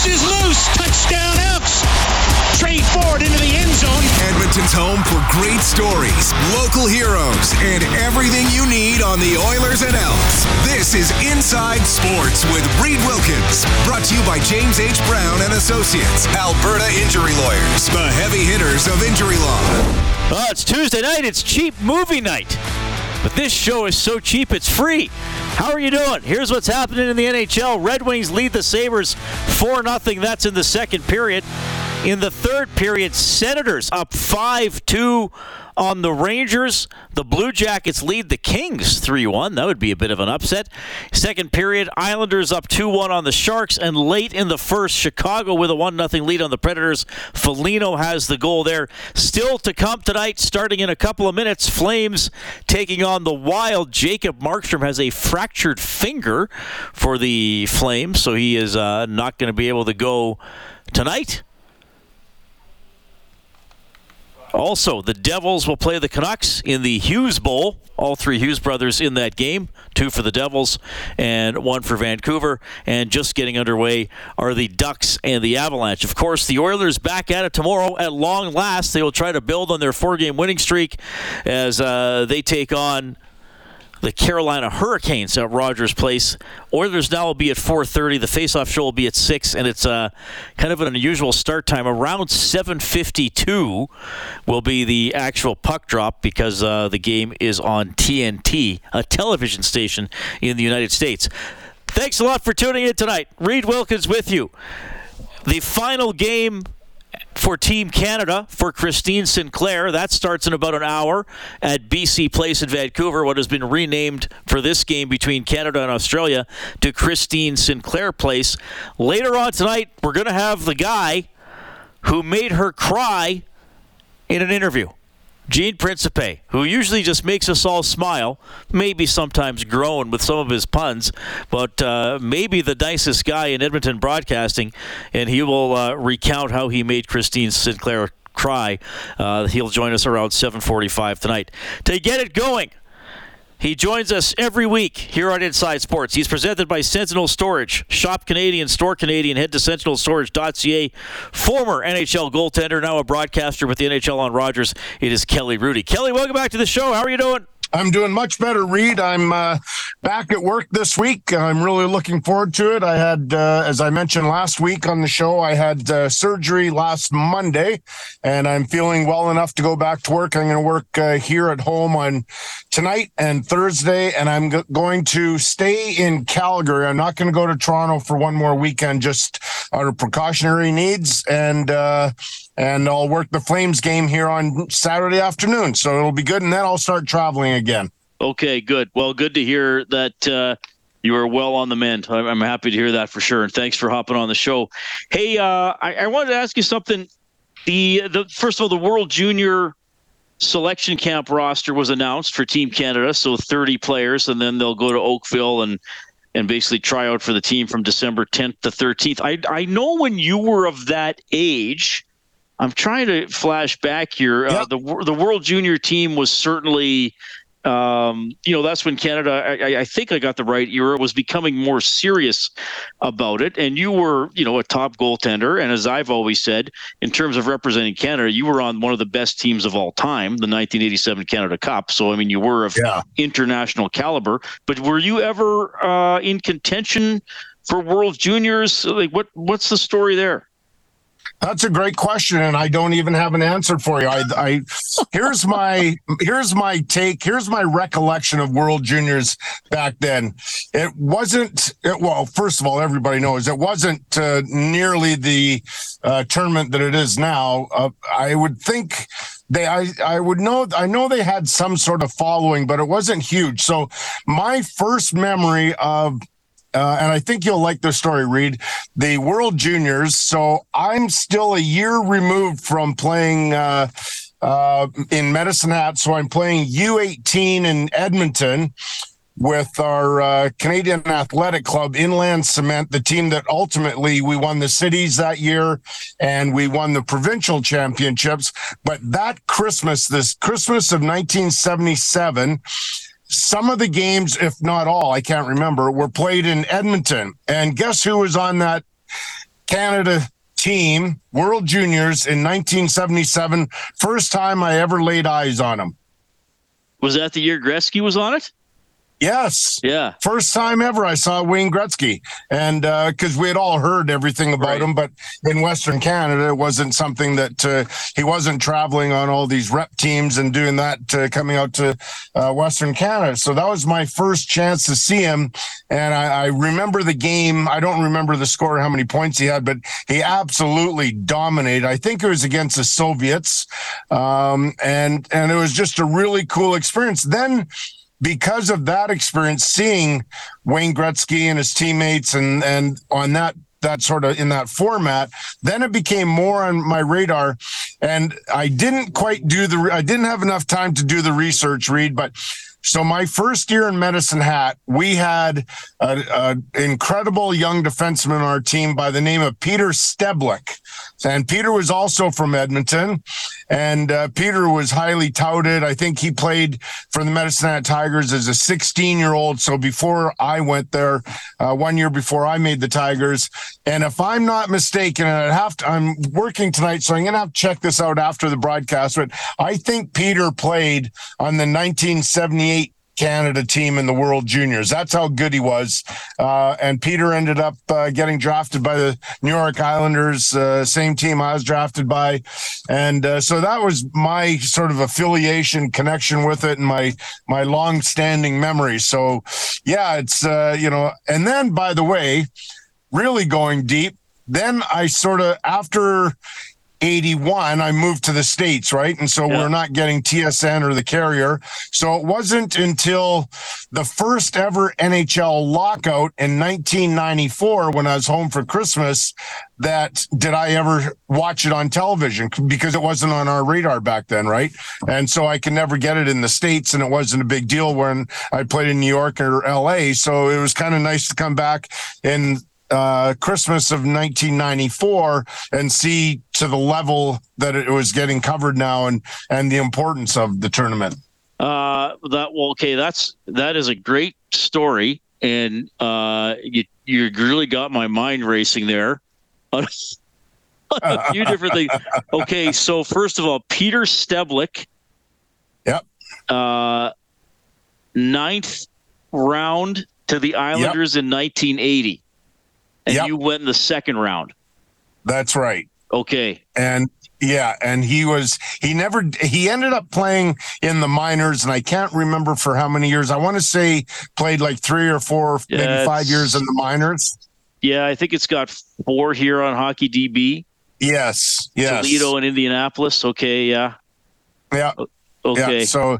The is loose. Touchdown Elks. Trade forward into the end zone. Edmonton's home for great stories, local heroes, and everything you need on the Oilers and Elks. This is Inside Sports with Reed Wilkins, brought to you by James H. Brown and Associates, Alberta Injury Lawyers, the heavy hitters of injury law. Oh, it's Tuesday night. It's cheap movie night. But this show is so cheap, it's free. How are you doing? Here's what's happening in the NHL. Red Wings lead the Sabres 4 0. That's in the second period. In the third period, Senators up 5 2 on the Rangers. The Blue Jackets lead the Kings 3 1. That would be a bit of an upset. Second period, Islanders up 2 1 on the Sharks. And late in the first, Chicago with a 1 0 lead on the Predators. Foligno has the goal there. Still to come tonight, starting in a couple of minutes. Flames taking on the Wild. Jacob Markstrom has a fractured finger for the Flames, so he is uh, not going to be able to go tonight. Also, the Devils will play the Canucks in the Hughes Bowl. All three Hughes brothers in that game two for the Devils and one for Vancouver. And just getting underway are the Ducks and the Avalanche. Of course, the Oilers back at it tomorrow at long last. They will try to build on their four game winning streak as uh, they take on the Carolina Hurricanes at Rogers Place. Oilers now will be at 4:30. The face-off show will be at six, and it's uh, kind of an unusual start time. Around 7:52 will be the actual puck drop because uh, the game is on TNT, a television station in the United States. Thanks a lot for tuning in tonight. Reed Wilkins with you. The final game for Team Canada for Christine Sinclair. That starts in about an hour at BC Place in Vancouver, what has been renamed for this game between Canada and Australia to Christine Sinclair Place. Later on tonight, we're going to have the guy who made her cry in an interview. Gene Principe, who usually just makes us all smile, maybe sometimes groan with some of his puns, but uh, maybe the nicest guy in Edmonton broadcasting, and he will uh, recount how he made Christine Sinclair cry. Uh, he'll join us around 7:45 tonight to get it going. He joins us every week here on Inside Sports. He's presented by Sentinel Storage. Shop Canadian, store Canadian. Head to sentinelstorage.ca. Former NHL goaltender, now a broadcaster with the NHL on Rogers. It is Kelly Hrudey. Kelly, welcome back to the show. How are you doing? I'm doing much better, Reed. I'm uh, back at work this week. I'm really looking forward to it. I had, uh, as I mentioned last week on the show, I had uh, surgery last Monday, and I'm feeling well enough to go back to work. I'm going to work uh, here at home on tonight and Thursday, and I'm g- going to stay in Calgary. I'm not going to go to Toronto for one more weekend, just out of precautionary needs. And uh, and I'll work the Flames game here on Saturday afternoon. So it'll be good. And then I'll start traveling again. Okay, good. Well, good to hear that uh, you are well on the mend. I'm, happy to hear that for sure. And thanks for hopping on the show. Hey, uh, I, I wanted to ask you something. The the first of all, the World Junior selection camp roster was announced for Team Canada, so 30 players, and then they'll go to Oakville and and basically try out for the team from December 10th to 13th. I I know when you were of that age I'm trying to flash back here. Uh, the the World Junior team was certainly, um, you know, that's when Canada. I, I, think I got the right era was becoming more serious about it. And you were, you know, a top goaltender. And as I've always said, in terms of representing Canada, you were on one of the best teams of all time, the 1987 Canada Cup. So I mean, you were of Yeah. international caliber. But were you ever uh, in contention for World Juniors? Like, what what's the story there? That's a great question, and I don't even have an answer for you. I, I here's my here's my take. Here's my recollection of World Juniors back then. It wasn't it, well. First of all, everybody knows it wasn't uh, nearly the uh, tournament that it is now. Uh, I would think they I, I would know I know they had some sort of following, but it wasn't huge. So my first memory of uh, and I think you'll like the story, Reed. The World Juniors. So I'm still a year removed from playing uh, uh, in Medicine Hat. So I'm playing U18 in Edmonton with our uh, Canadian Athletic Club, Inland Cement, the team that ultimately we won the cities that year and we won the provincial championships. But that Christmas, this Christmas of 1977, some of the games, if not all, I can't remember, were played in Edmonton. And guess who was on that Canada team, World Juniors in 1977? First time I ever laid eyes on him. Was that the year Gretzky was on it? Yes. Yeah. First time ever I saw Wayne Gretzky. And because uh, we had all heard everything about right. him, but in Western Canada, it wasn't something that uh, he wasn't traveling on all these rep teams and doing that uh, coming out to uh, Western Canada. So that was my first chance to see him. And I, I remember the game. I don't remember the score, how many points he had, but he absolutely dominated. I think it was against the Soviets. Um, and, and it was just a really cool experience. Then, because of that experience, seeing Wayne Gretzky and his teammates and and on that that sort of in that format, then it became more on my radar. And I didn't quite do the I didn't have enough time to do the research, Reed, but so my first year in Medicine Hat, we had an incredible young defenseman on our team by the name of Peter Steblik. And Peter was also from Edmonton. And uh, Peter was highly touted. I think he played for the Medicine Hat Tigers as a 16 year old. So before I went there, uh, one year before I made the Tigers. And if I'm not mistaken, and I have to, I'm working tonight, so I'm going to have to check this out after the broadcast. But I think Peter played on the 1978 Canada team in the World Juniors. That's how good he was. Uh, and Peter ended up uh, getting drafted by the New York Islanders, uh, same team I was drafted by. And uh, so that was my sort of affiliation connection with it and my, my long standing memory. So yeah, it's, uh, you know, and then by the way, really going deep, then I sort of, after 81, I moved to the States, right? And so yeah. we're not getting TSN or the carrier. So it wasn't until the first ever NHL lockout in 1994 when I was home for Christmas that did I ever watch it on television because it wasn't on our radar back then, right? And so I can never get it in the States and it wasn't a big deal when I played in New York or LA. So it was kind of nice to come back in uh, Christmas of 1994 and see to the level that it was getting covered now and and the importance of the tournament. Uh, that well, okay, that's that is a great story, and uh, you you really got my mind racing there. a few different things. Okay, so first of all, Peter Steblik. Yep. Uh, ninth round to the Islanders yep. in 1980 and yep. you went in the second round. That's right. Okay. And yeah, and he was he never he ended up playing in the minors, and I can't remember for how many years. I want to say played like three or four, yeah, maybe five years in the minors. Yeah, I think it's got four here on Hockey DB. Yes, yes. Toledo and Indianapolis. Okay, yeah. Yeah. Okay. Yeah, so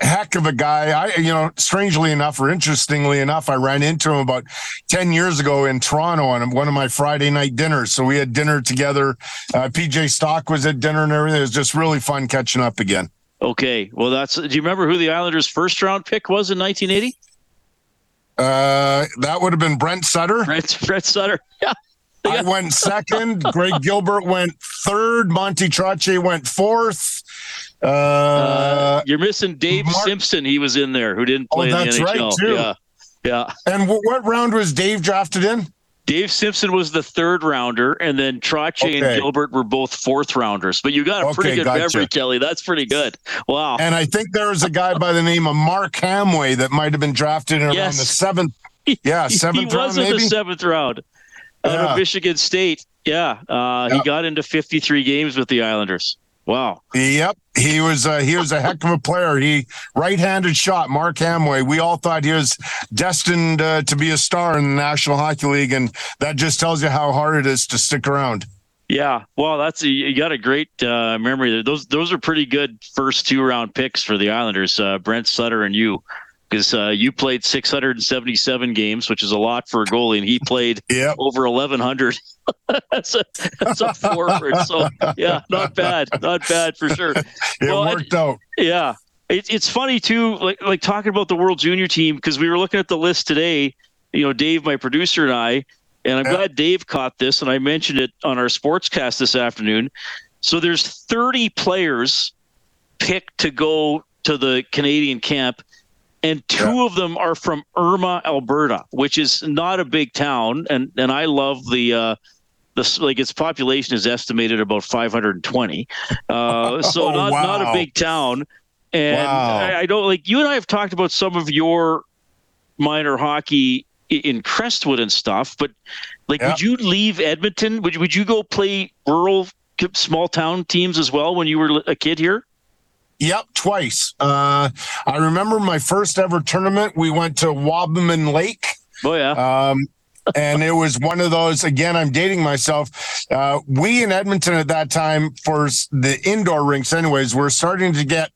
heck of a guy. I, you know, strangely enough or interestingly enough, I ran into him about 10 years ago in Toronto on one of my Friday night dinners. So we had dinner together. Uh, PJ Stock was at dinner and everything. It was just really fun catching up again. Okay. Well, that's, do you remember who the Islanders' first round pick was in 1980? Uh, that would have been Brent Sutter. Brent, Brent Sutter. Yeah. I went second. Greg Gilbert went third. Monty Trottier went fourth. Uh, uh, you're missing Dave Mark- Simpson. He was in there who didn't play oh, in the NHL. Right, too. Yeah, yeah. And w- what round was Dave drafted in? Dave Simpson was the third rounder, and then Trottier okay. and Gilbert were both fourth rounders. But you got a okay, pretty good gotcha. memory, Kelly. That's pretty good. Wow. And I think there was a guy by the name of Mark Hamway that might have been drafted in yes. around the seventh. Yeah, seventh he round. was in the seventh round out yeah. of Michigan State. Yeah, uh, he got into 53 games with the Islanders. Wow. Yep, he was uh, he was a heck of a player. He right-handed shot. Mark Hamway. We all thought he was destined uh, to be a star in the National Hockey League, and that just tells you how hard it is to stick around. Yeah, well, that's a, you got a great uh, memory there. Those those are pretty good first two round picks for the Islanders, uh, Brent Sutter and you because uh, you played 677 games, which is a lot for a goalie, and he played yep. over 1,100. that's, a, that's a forward. So, yeah, not bad. Not bad for sure. it well, worked out. Yeah. It, it's funny, too, like, like talking about the World Junior team, because we were looking at the list today, you know, Dave, my producer, and I, and I'm yep. glad Dave caught this, and I mentioned it on our sportscast this afternoon. So there's 30 players picked to go to the Canadian camp and two yeah. of them are from Irma, Alberta, which is not a big town, and and I love the. Uh, the, like its population is estimated about 520, uh, so oh, not wow. not a big town. And wow. I, I don't like you and I have talked about some of your minor hockey in Crestwood and stuff, but like, yeah. would you leave Edmonton? Would would you go play rural small town teams as well when you were a kid here? Yep, twice. Uh, I remember my first ever tournament. We went to Wabamun Lake. Oh yeah. Um, and it was one of those. Again, I'm dating myself. Uh, we in Edmonton at that time for the indoor rinks, anyways, we're starting to get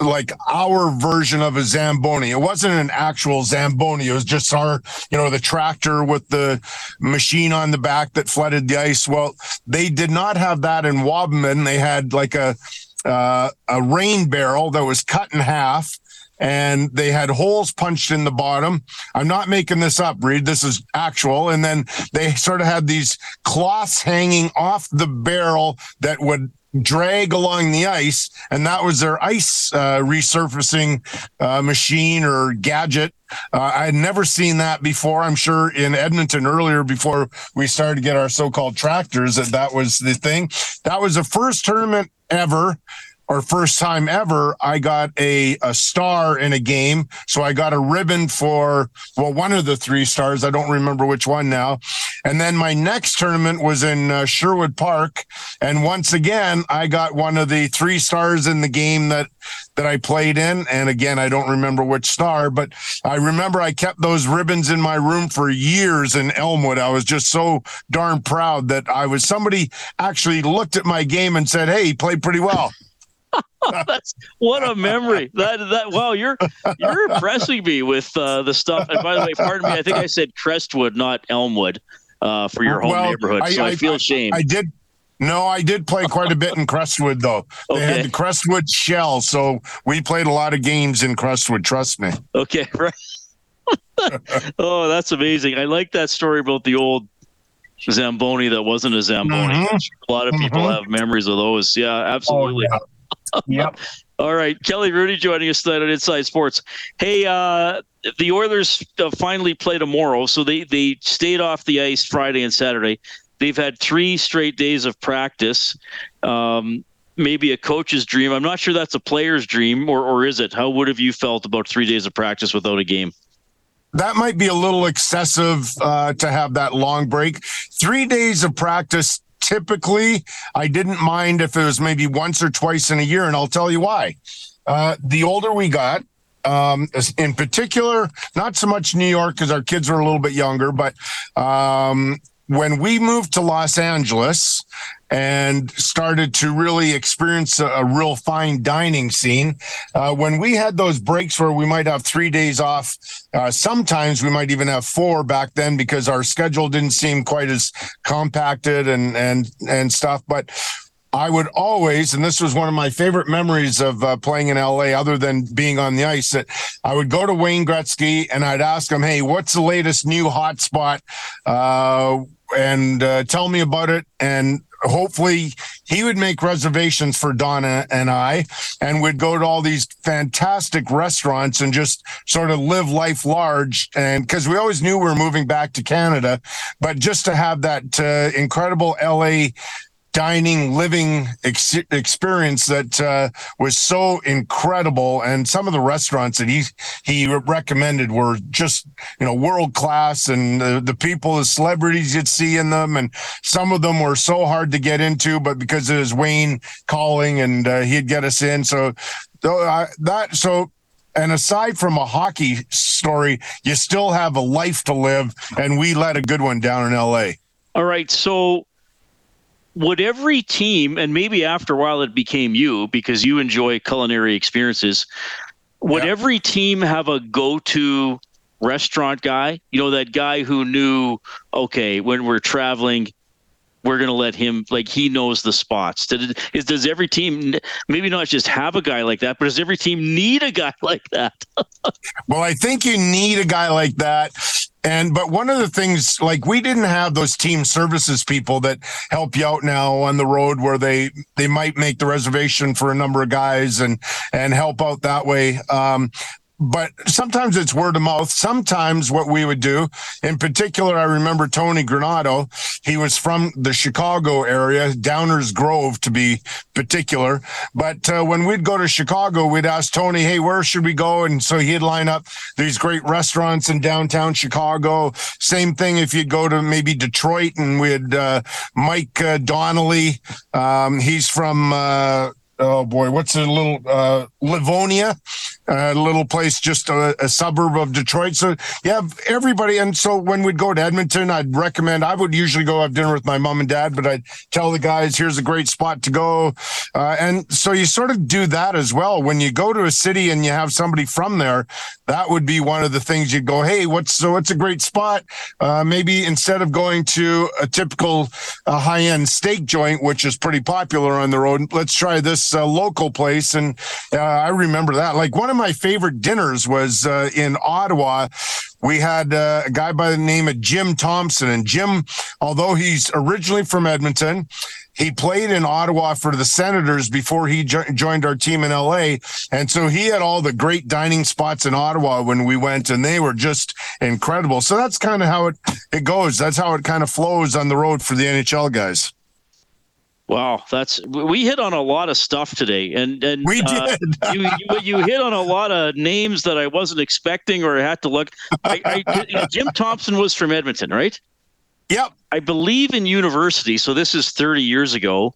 like our version of a Zamboni. It wasn't an actual Zamboni. It was just our, you know, the tractor with the machine on the back that flooded the ice. Well, they did not have that in Wabamun. They had like a uh, a rain barrel that was cut in half and they had holes punched in the bottom. I'm not making this up, Reed. This is actual. And then they sort of had these cloths hanging off the barrel that would drag along the ice, and that was their ice uh, resurfacing uh, machine or gadget. Uh, I had never seen that before. I'm sure in Edmonton earlier, before we started to get our so-called tractors, that that was the thing. That was the first tournament ever or first time ever, I got a, a star in a game. So I got a ribbon for, well, one of the three stars. I don't remember which one now. And then my next tournament was in uh, Sherwood Park. And once again, I got one of the three stars in the game that, that I played in. And again, I don't remember which star, but I remember I kept those ribbons in my room for years in Elmwood. I was just so darn proud that I was somebody actually looked at my game and said, Hey, he played pretty well. That's what a memory. That that wow, you're you're impressing me with uh, the stuff. And by the way, pardon me, I think I said Crestwood, not Elmwood, uh, for your home well, neighborhood. So I, I feel shame. I did. No, I did play quite a bit in Crestwood though. They okay. had the Crestwood shell, so we played a lot of games in Crestwood. Trust me. Okay, right. oh, that's amazing. I like that story about the old Zamboni that wasn't a Zamboni. Mm-hmm. A lot of people mm-hmm. have memories of those. Yeah, absolutely. Oh, yeah yep. All right, Kelly Hrudey joining us tonight on Inside Sports. Hey, uh, the Oilers uh, finally play tomorrow, so they they stayed off the ice Friday and Saturday. They've had three straight days of practice. Um, maybe a coach's dream. I'm not sure that's a player's dream, or or is it? How would have you felt about three days of practice without a game? that might be a little excessive uh, to have that long break. Three days of practice typically I didn't mind if it was maybe once or twice in a year, and I'll tell you why. Uh, the older we got, um, in particular, not so much New York because our kids were a little bit younger, but um, when we moved to Los Angeles and started to really experience a, a real fine dining scene, uh, when we had those breaks where we might have three days off, uh, sometimes we might even have four back then because our schedule didn't seem quite as compacted and and and stuff. But I would always, and this was one of my favorite memories of uh, playing in LA, other than being on the ice, that I would go to Wayne Gretzky and I'd ask him, "Hey, what's the latest new hotspot?" Uh, and uh, tell me about it. And hopefully he would make reservations for Donna and I and we'd go to all these fantastic restaurants and just sort of live life large. And because we always knew we were moving back to Canada, but just to have that uh, incredible LA dining, living ex- experience that uh, was so incredible. And some of the restaurants that he he recommended were just you know world class, and the, the people, the celebrities you'd see in them, and some of them were so hard to get into, but because it was Wayne calling and uh, he'd get us in, so uh, that so and aside from a hockey story, you still have a life to live, and we let a good one down in LA. All right, so would every team, and maybe after a while it became you because you enjoy culinary experiences, would every team have a go-to restaurant guy? You know, that guy who knew, okay, when we're traveling, we're going to let him like he knows the spots. Does, does every team maybe not just have a guy like that, but does every team need a guy like that? well, I think you need a guy like that. And but one of the things like we didn't have those team services people that help you out now on the road where they they might make the reservation for a number of guys and and help out that way. Um, but sometimes it's word of mouth. Sometimes what we would do, in particular, I remember Tony Granato. He was from the Chicago area, Downers Grove to be particular. But uh, when we'd go to Chicago, we'd ask Tony, "Hey, where should we go?" And so he'd line up these great restaurants in downtown Chicago. Same thing if you'd go to maybe Detroit, and we'd uh, Mike uh, Donnelly. Um, he's from uh, oh boy, what's a little uh, Livonia, a little place just a, a, suburb of Detroit. So yeah, everybody. And so when we'd go to Edmonton, I'd recommend. I would usually go have dinner with my mom and dad, but I'd tell the guys, "Here's a great spot to go." Uh, and so you sort of do that as well. When you go to a city and you have somebody from there, that would be one of the things you'd go, "Hey, what's so? What's a great spot?" Uh, maybe instead of going to a typical uh, high end steak joint, which is pretty popular on the road, let's try this uh, local place. And uh, I remember that. Like one of my favorite dinners was uh, in Ottawa. We had uh, a guy by the name of Jim Thomson. And Jim, although he's originally from Edmonton, he played in Ottawa for the Senators before he jo- joined our team in LA. And so he had all the great dining spots in Ottawa when we went, and they were just incredible. So that's kind of how it, it goes. That's how it kind of flows on the road for the NHL guys. Wow, that's we hit on a lot of stuff today, and and we uh, did. you, you, you hit on a lot of names that I wasn't expecting or I had to look. I, I, Jim Thomson was from Edmonton, right? Yep. I believe in university, so this is 30 years ago.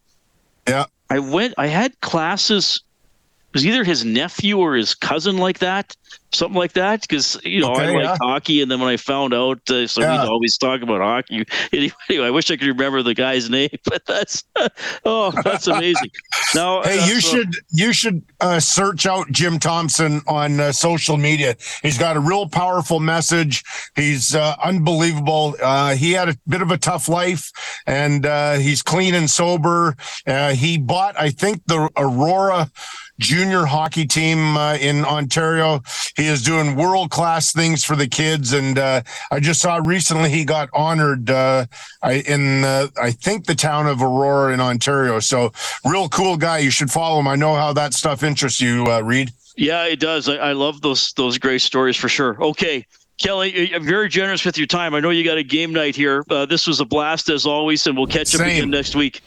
Yeah. I went. I had classes. Was either his nephew or his cousin, like that something like that because you know okay, I like yeah. hockey, and then when I found out, uh, so yeah. we always talk about hockey. Anyway, I wish I could remember the guy's name, but that's oh, that's amazing. Now, hey, uh, you so, should you should uh, search out Jim Thomson on uh, social media. He's got a real powerful message. He's uh, unbelievable. Uh, he had a bit of a tough life, and he's clean and sober. he bought, I think, the Aurora junior hockey team uh, in Ontario. He is doing world class things for the kids, and uh, I just saw recently he got honored uh, in uh, I think the town of Aurora in Ontario. So real cool guy. You should follow him. I know how that stuff interests you, uh, Reed. Yeah, it does. I, I love those those great stories for sure. Okay. Kelly, I'm very generous with your time. I know you got a game night here. Uh, this was a blast as always, and we'll catch Same. up again next week.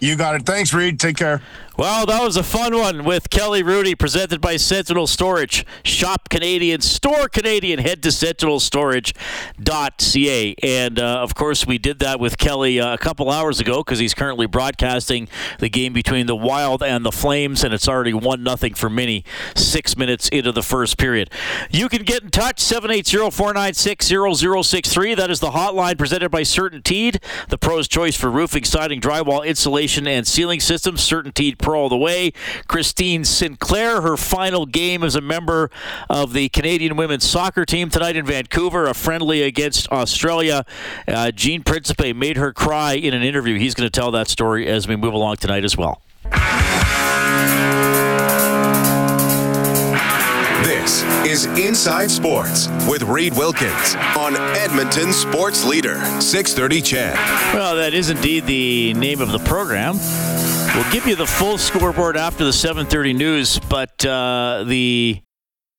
You got it. Thanks, Reed. Take care. Well, that was a fun one with Kelly Hrudey, presented by Sentinel Storage. Shop Canadian, store Canadian. Head to sentinelstorage.ca. And uh, of course, we did that with Kelly uh, a couple hours ago because he's currently broadcasting the game between the Wild and the Flames, and it's already one nothing for Mini. Six minutes into the first period. You can get in touch 780-496-0063. That is the hotline presented by CertainTeed, the pro's choice for roofing, siding, drywall, insulation, and ceiling systems. CertainTeed Pro all the way. Christine Sinclair, her final game as a member of the Canadian women's soccer team tonight in Vancouver, a friendly against Australia. Uh, Gene Principe made her cry in an interview. He's going to tell that story as we move along tonight as well. This is Inside Sports with Reed Wilkins on Edmonton Sports Leader 630 CHED. Well, that is indeed the name of the program. We'll give you the full scoreboard after the 7:30 news, but uh, the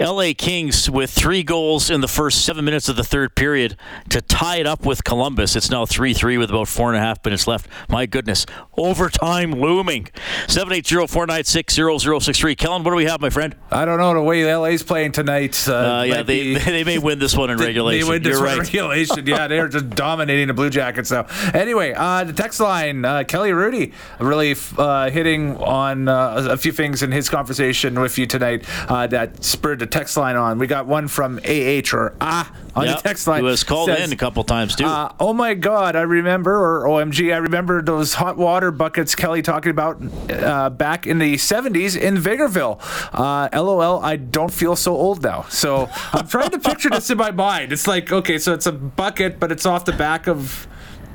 LA Kings with three goals in the first seven minutes of the third period to tie it up with Columbus. It's now 3 3 with about four and a half minutes left. My goodness. Overtime looming. 780 496 0063. Kellen, what do we have, my friend? I don't know the way LA's playing tonight. Uh, Uh, yeah, they, be- they may win this one in regulation. They win this You're one in right. regulation. Yeah, they're just dominating the Blue Jackets now. Anyway, uh, the text line, uh, Kelly Hrudey really uh, hitting on uh, a few things in his conversation with you tonight uh, that spurred the text line on. We got one from AH or Ah on Yep, the text line. Who has called Says, in a couple times, too. uh, oh my God, I remember, or OMG, I remember those hot water buckets Kelly talking about uh, back in the 70s in Vegreville. Uh, LOL, I don't feel so old now. So I'm trying to picture this in my mind. It's like, okay, so it's a bucket, but it's off the back of.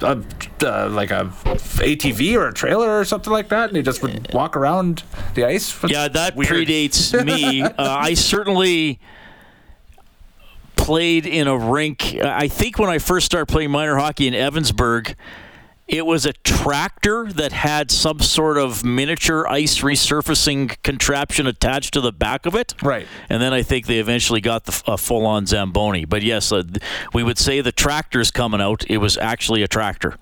A, uh, like a ATV or a trailer or something like that, and you just would walk around the ice. What's Yeah, that weird? predates me. Uh, I certainly played in a rink. I think when I first started playing minor hockey in Evansburg, it was a tractor that had some sort of miniature ice resurfacing contraption attached to the back of it. Right. And then I think they eventually got the a full-on Zamboni. But yes, uh, we would say the tractor's coming out. It was actually a tractor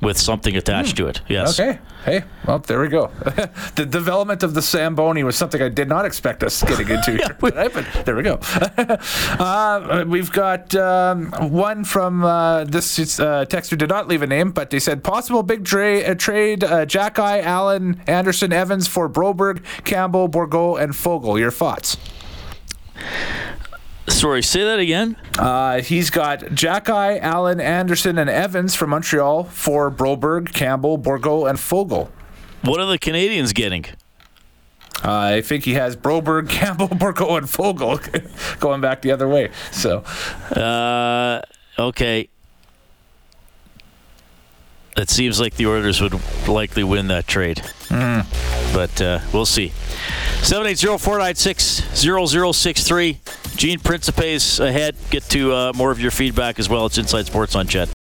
with something attached to it. Yes. Okay. Hey, well, there we go. the development of the Zamboni was something I did not expect us getting into here tonight, but there we go. uh, we've got um, one from uh, this uh, texter did not leave a name, but they said possible big tra- uh, trade uh, Xhekaj, Allen, Anderson, Evans for Broberg, Campbell, Bourgault, and Fogel. Your thoughts? Sorry, say that again. Uh, he's got Xhekaj, Allen, Anderson, and Evans from Montreal for Broberg, Campbell, Bourgault, and Fogel. What are the Canadiens getting? Uh, I think he has Broberg, Campbell, Bourgault, and Fogel going back the other way. So, Uh, okay. It seems like the Oilers would likely win that trade. But uh, we'll see. 780-496-0063. Gene Principe's ahead. Get to uh, more of your feedback as well. It's Inside Sports on CHED.